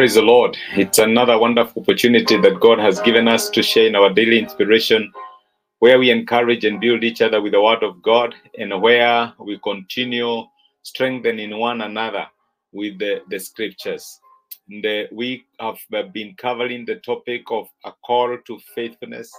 Praise the Lord. It's another wonderful opportunity that God has given us to share in our daily inspiration, where we encourage and build each other with the Word of God, and where we continue strengthening one another with the, the scriptures. And, uh, we have been covering the topic of a call to faithfulness,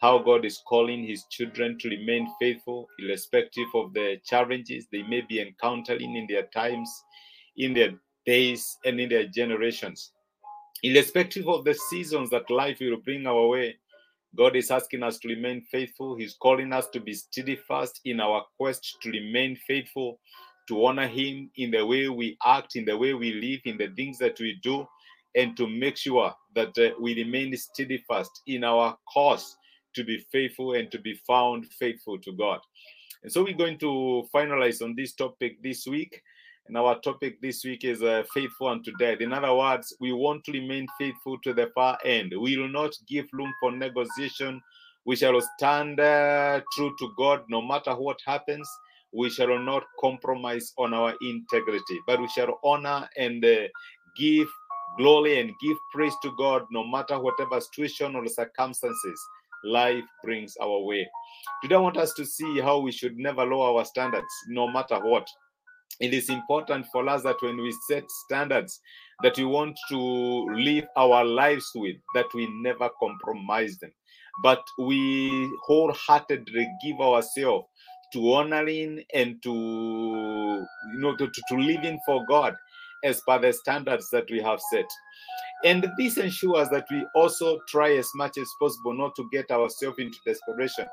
how God is calling His children to remain faithful, irrespective of the challenges they may be encountering in their times, in their days, and in their generations. Irrespective of the seasons that life will bring our way, God is asking us to remain faithful. He's calling us to be steadfast in our quest to remain faithful, to honor Him in the way we act, in the way we live, in the things that we do, and to make sure that uh, we remain steadfast in our course to be faithful and to be found faithful to God. And so we're going to finalize on this topic this week. And our topic this week is uh, faithful unto death. In other words, we want to remain faithful to the far end. We will not give room for negotiation. We shall stand uh, true to God no matter what happens. We shall not compromise on our integrity, but we shall honor and uh, give glory and give praise to God no matter whatever situation or circumstances life brings our way. Today, I want us to see how we should never lower our standards no matter what it is important for us that when we set standards that we want to live our lives with that we never compromise them. But we wholeheartedly give ourselves to honoring and to you know to, to, to living for god as per the standards that we have set. And this ensures that we also try as much as possible not to get ourselves into desperation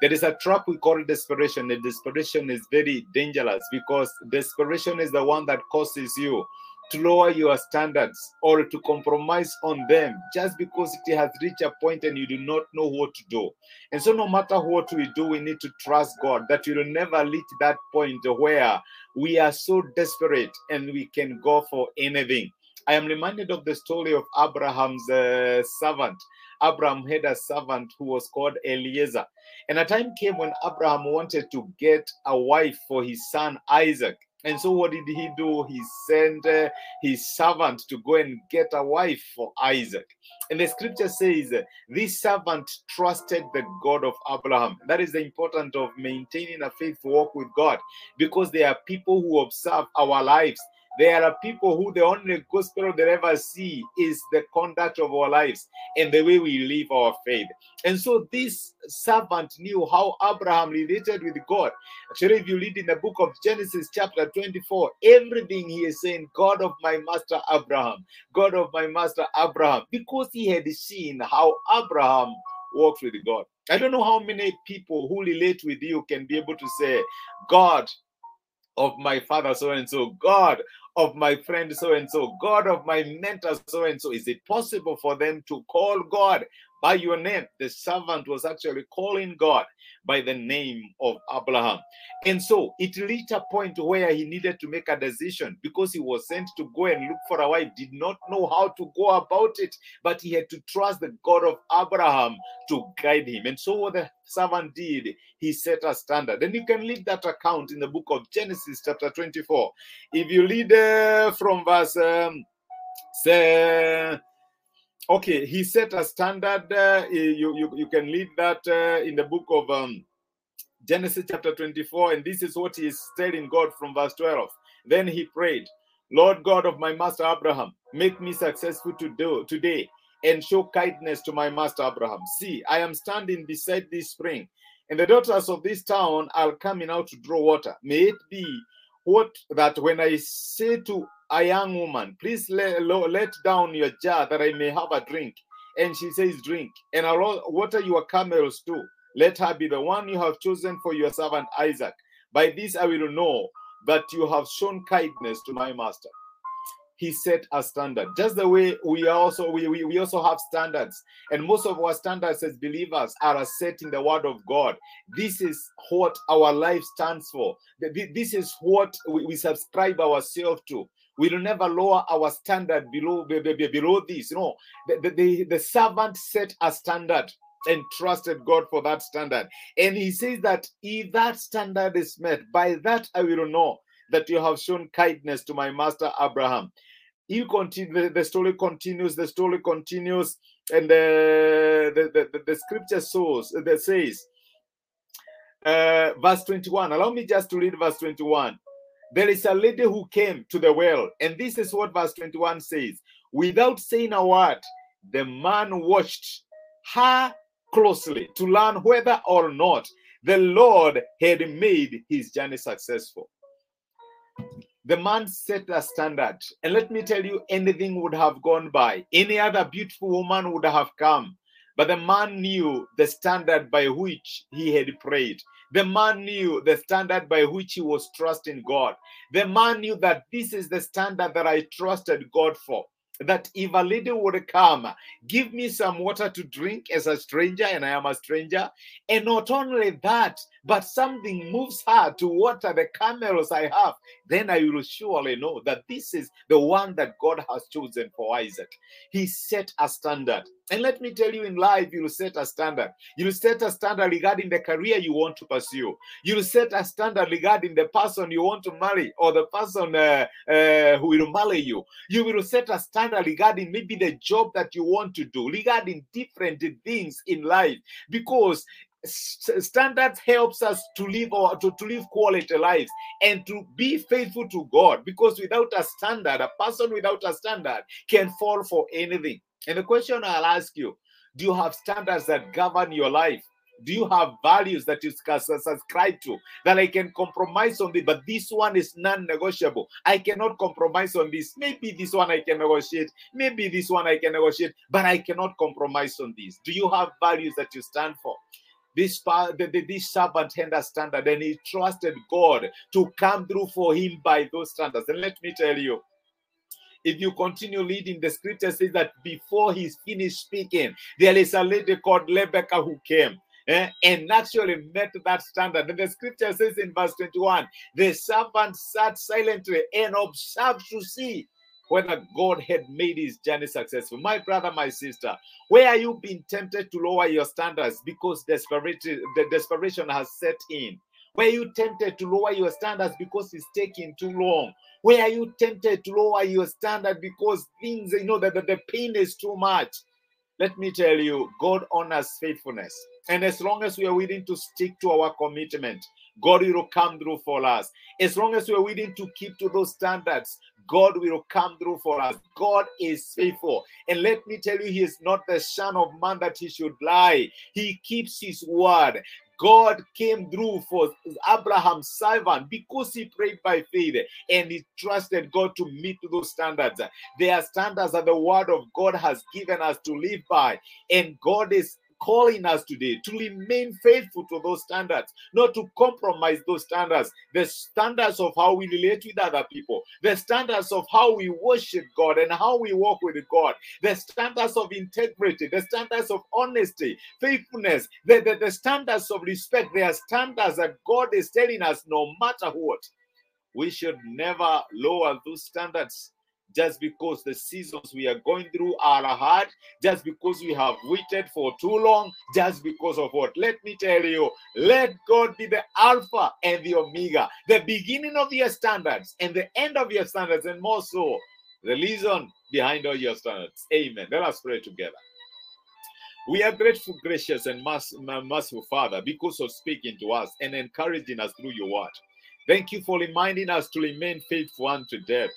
there is a trap we call desperation and desperation is very dangerous because desperation is the one that causes you to lower your standards or to compromise on them just because it has reached a point and you do not know what to do and so no matter what we do we need to trust god that we will never reach that point where we are so desperate and we can go for anything I am reminded of the story of Abraham's uh, servant. Abraham had a servant who was called Eliezer. And a time came when Abraham wanted to get a wife for his son Isaac. And so, what did he do? He sent uh, his servant to go and get a wife for Isaac. And the scripture says, This servant trusted the God of Abraham. That is the importance of maintaining a faithful walk with God because there are people who observe our lives there are people who the only gospel they ever see is the conduct of our lives and the way we live our faith. And so this servant knew how Abraham related with God. Actually, if you read in the book of Genesis, chapter 24, everything he is saying, God of my master Abraham, God of my master Abraham, because he had seen how Abraham walks with God. I don't know how many people who relate with you can be able to say, God of my father so and so, God of my friend so and so, God of my mentor so and so. Is it possible for them to call God by your name? The servant was actually calling God by the name of Abraham. And so it reached a point where he needed to make a decision because he was sent to go and look for a wife, did not know how to go about it, but he had to trust the God of Abraham to guide him. And so what the servant did, he set a standard. And you can read that account in the book of Genesis, chapter 24. If you read uh, from verse um, say, okay he set a standard uh, you, you you can read that uh, in the book of um, genesis chapter 24 and this is what he is telling god from verse 12 then he prayed lord god of my master abraham make me successful to do today and show kindness to my master abraham. See i am standing beside this spring and the daughters of this town are coming out to draw water. May it be what that when i say to a young woman, please let, let down your jar that I may have a drink. And she says, Drink. And I'll water your camels too. Let her be the one you have chosen for your servant Isaac. By this I will know that you have shown kindness to my master. He set a standard. Just the way we also we, we, we also have standards. And most of our standards as believers are set in the word of God. This is what our life stands for. This is what we, we subscribe ourselves to we will never lower our standard below below this. Know, the, the, the servant set a standard and trusted God for that standard. And he says that if that standard is met, by that I will know that you have shown kindness to my master Abraham. He continue the, story continues the story continues and the the, the, the scripture source that says uh, verse 21 allow me just to read verse 21 there is a lady who came to the well and this is what verse 21 says. Without saying a word the man watched her closely to learn whether or not the lord had made his journey successful the man set a standard. And let me tell you, anything would have gone by. Any other beautiful woman would have come. But the man knew the standard by which he had prayed. The man knew the standard by which he was trusting God. The man knew that this is the standard that I trusted God for that if a lady would come, give me some water to drink as a stranger, and I am a stranger. And not only that, but something moves her to water the camels I have, then I will surely know that this is the one that God has chosen for Isaac. He set a standard. And let me tell you, in life, you will set a standard. You will set a standard regarding the career you want to pursue. You will set a standard regarding the person you want to marry or the person uh, uh, who will marry you. You will set a standard regarding maybe the job that you want to do, regarding different things in life. Because standards helps us to live or to, to live quality lives and to be faithful to god because without a standard a person without a standard can fall for anything and the question i'll ask you do you have standards that govern your life do you have values that you subscribe to that I can compromise on this? But this one is non-negotiable. I cannot compromise on this. Maybe this one I can negotiate. Maybe this one I can negotiate, but I cannot compromise on this. Do you have values that you stand for? This, this servant had a standard and he trusted God to come through for him by those standards. And let me tell you, if you continue reading, the scripture says that before he's finished speaking, there is a lady called Rebecca who came. Eh, and actually met that standard. And the scripture says in verse 21 the servant sat silently and observed to see whether God had made his journey successful. My brother, my sister, where are you being tempted to lower your standards because desperation, the desperation has set in? Where are you tempted to lower your standards because it's taking too long? Where are you tempted to lower your standard because things, you know, that the, the pain is too much? Let me tell you, God honors faithfulness. And as long as we are willing to stick to our commitment, God will come through for us. As long as we're willing to keep to those standards, God will come through for us. God is faithful. And let me tell you, He is not the son of man that He should lie. He keeps His word. God came through for Abraham's servant because he prayed by faith and he trusted God to meet those standards. They are standards that the word of God has given us to live by. And God is calling us today to remain faithful to those standards, not to compromise those standards, the standards of how we relate with other people, the standards of how we worship God and how we walk with God, the standards of integrity, the standards of honesty, faithfulness, the, the, the standards of respect. They are standards that God is telling us no matter what. We should never lower those standards just because the seasons we are going through are hard, just because we have waited for too long, just because of what? Let me tell you, let God be the Alpha and the Omega, the beginning of your standards and the end of your standards, and more so, the reason behind all your standards. Amen. Let us pray together. We are grateful, gracious, and merciful Father because of speaking to us and encouraging us through your word. Thank you for reminding us to remain faithful unto death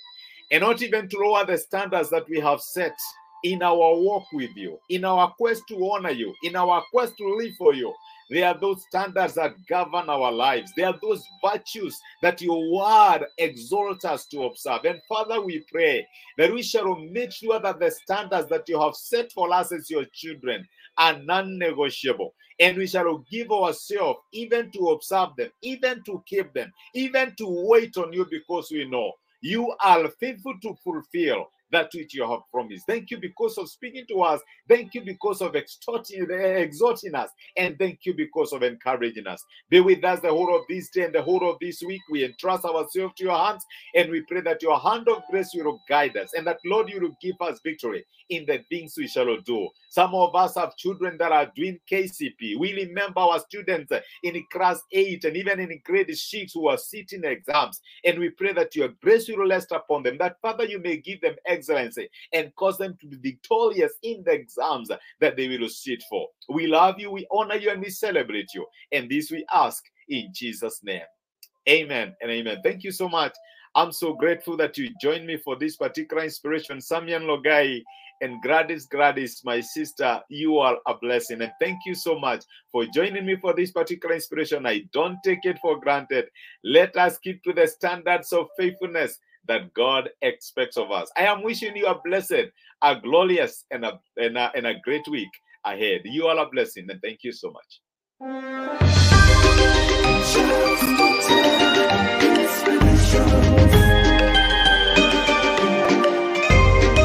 and not even to lower the standards that we have set in our walk with you, in our quest to honor you, in our quest to live for you. There are those standards that govern our lives. There are those virtues that your word exalts us to observe. And Father, we pray that we shall make sure that the standards that you have set for us as your children are non negotiable. And we shall give ourselves even to observe them, even to keep them, even to wait on you because we know you are faithful to fulfill that which you have promised. Thank you because of speaking to us. Thank you because of extorting, exhorting us. And thank you because of encouraging us. Be with us the whole of this day and the whole of this week. We entrust ourselves to your hands and we pray that your hand of grace will guide us and that, Lord, you will give us victory in the things we shall do. Some of us have children that are doing KCP. We remember our students in class 8 and even in grade 6 who are sitting exams. And we pray that your grace will rest upon them, that, Father, you may give them and cause them to be victorious in the exams that they will sit for. We love you, we honor you, and we celebrate you. And this we ask in Jesus' name. Amen and amen. Thank you so much. I'm so grateful that you joined me for this particular inspiration. Samian Logai and Gladys Gladys, my sister, you are a blessing. And thank you so much for joining me for this particular inspiration. I don't take it for granted. Let us keep to the standards of faithfulness that God expects of us. I am wishing you a blessed, a glorious, and a, and a, and a great week ahead. You all are blessing, and thank you so much.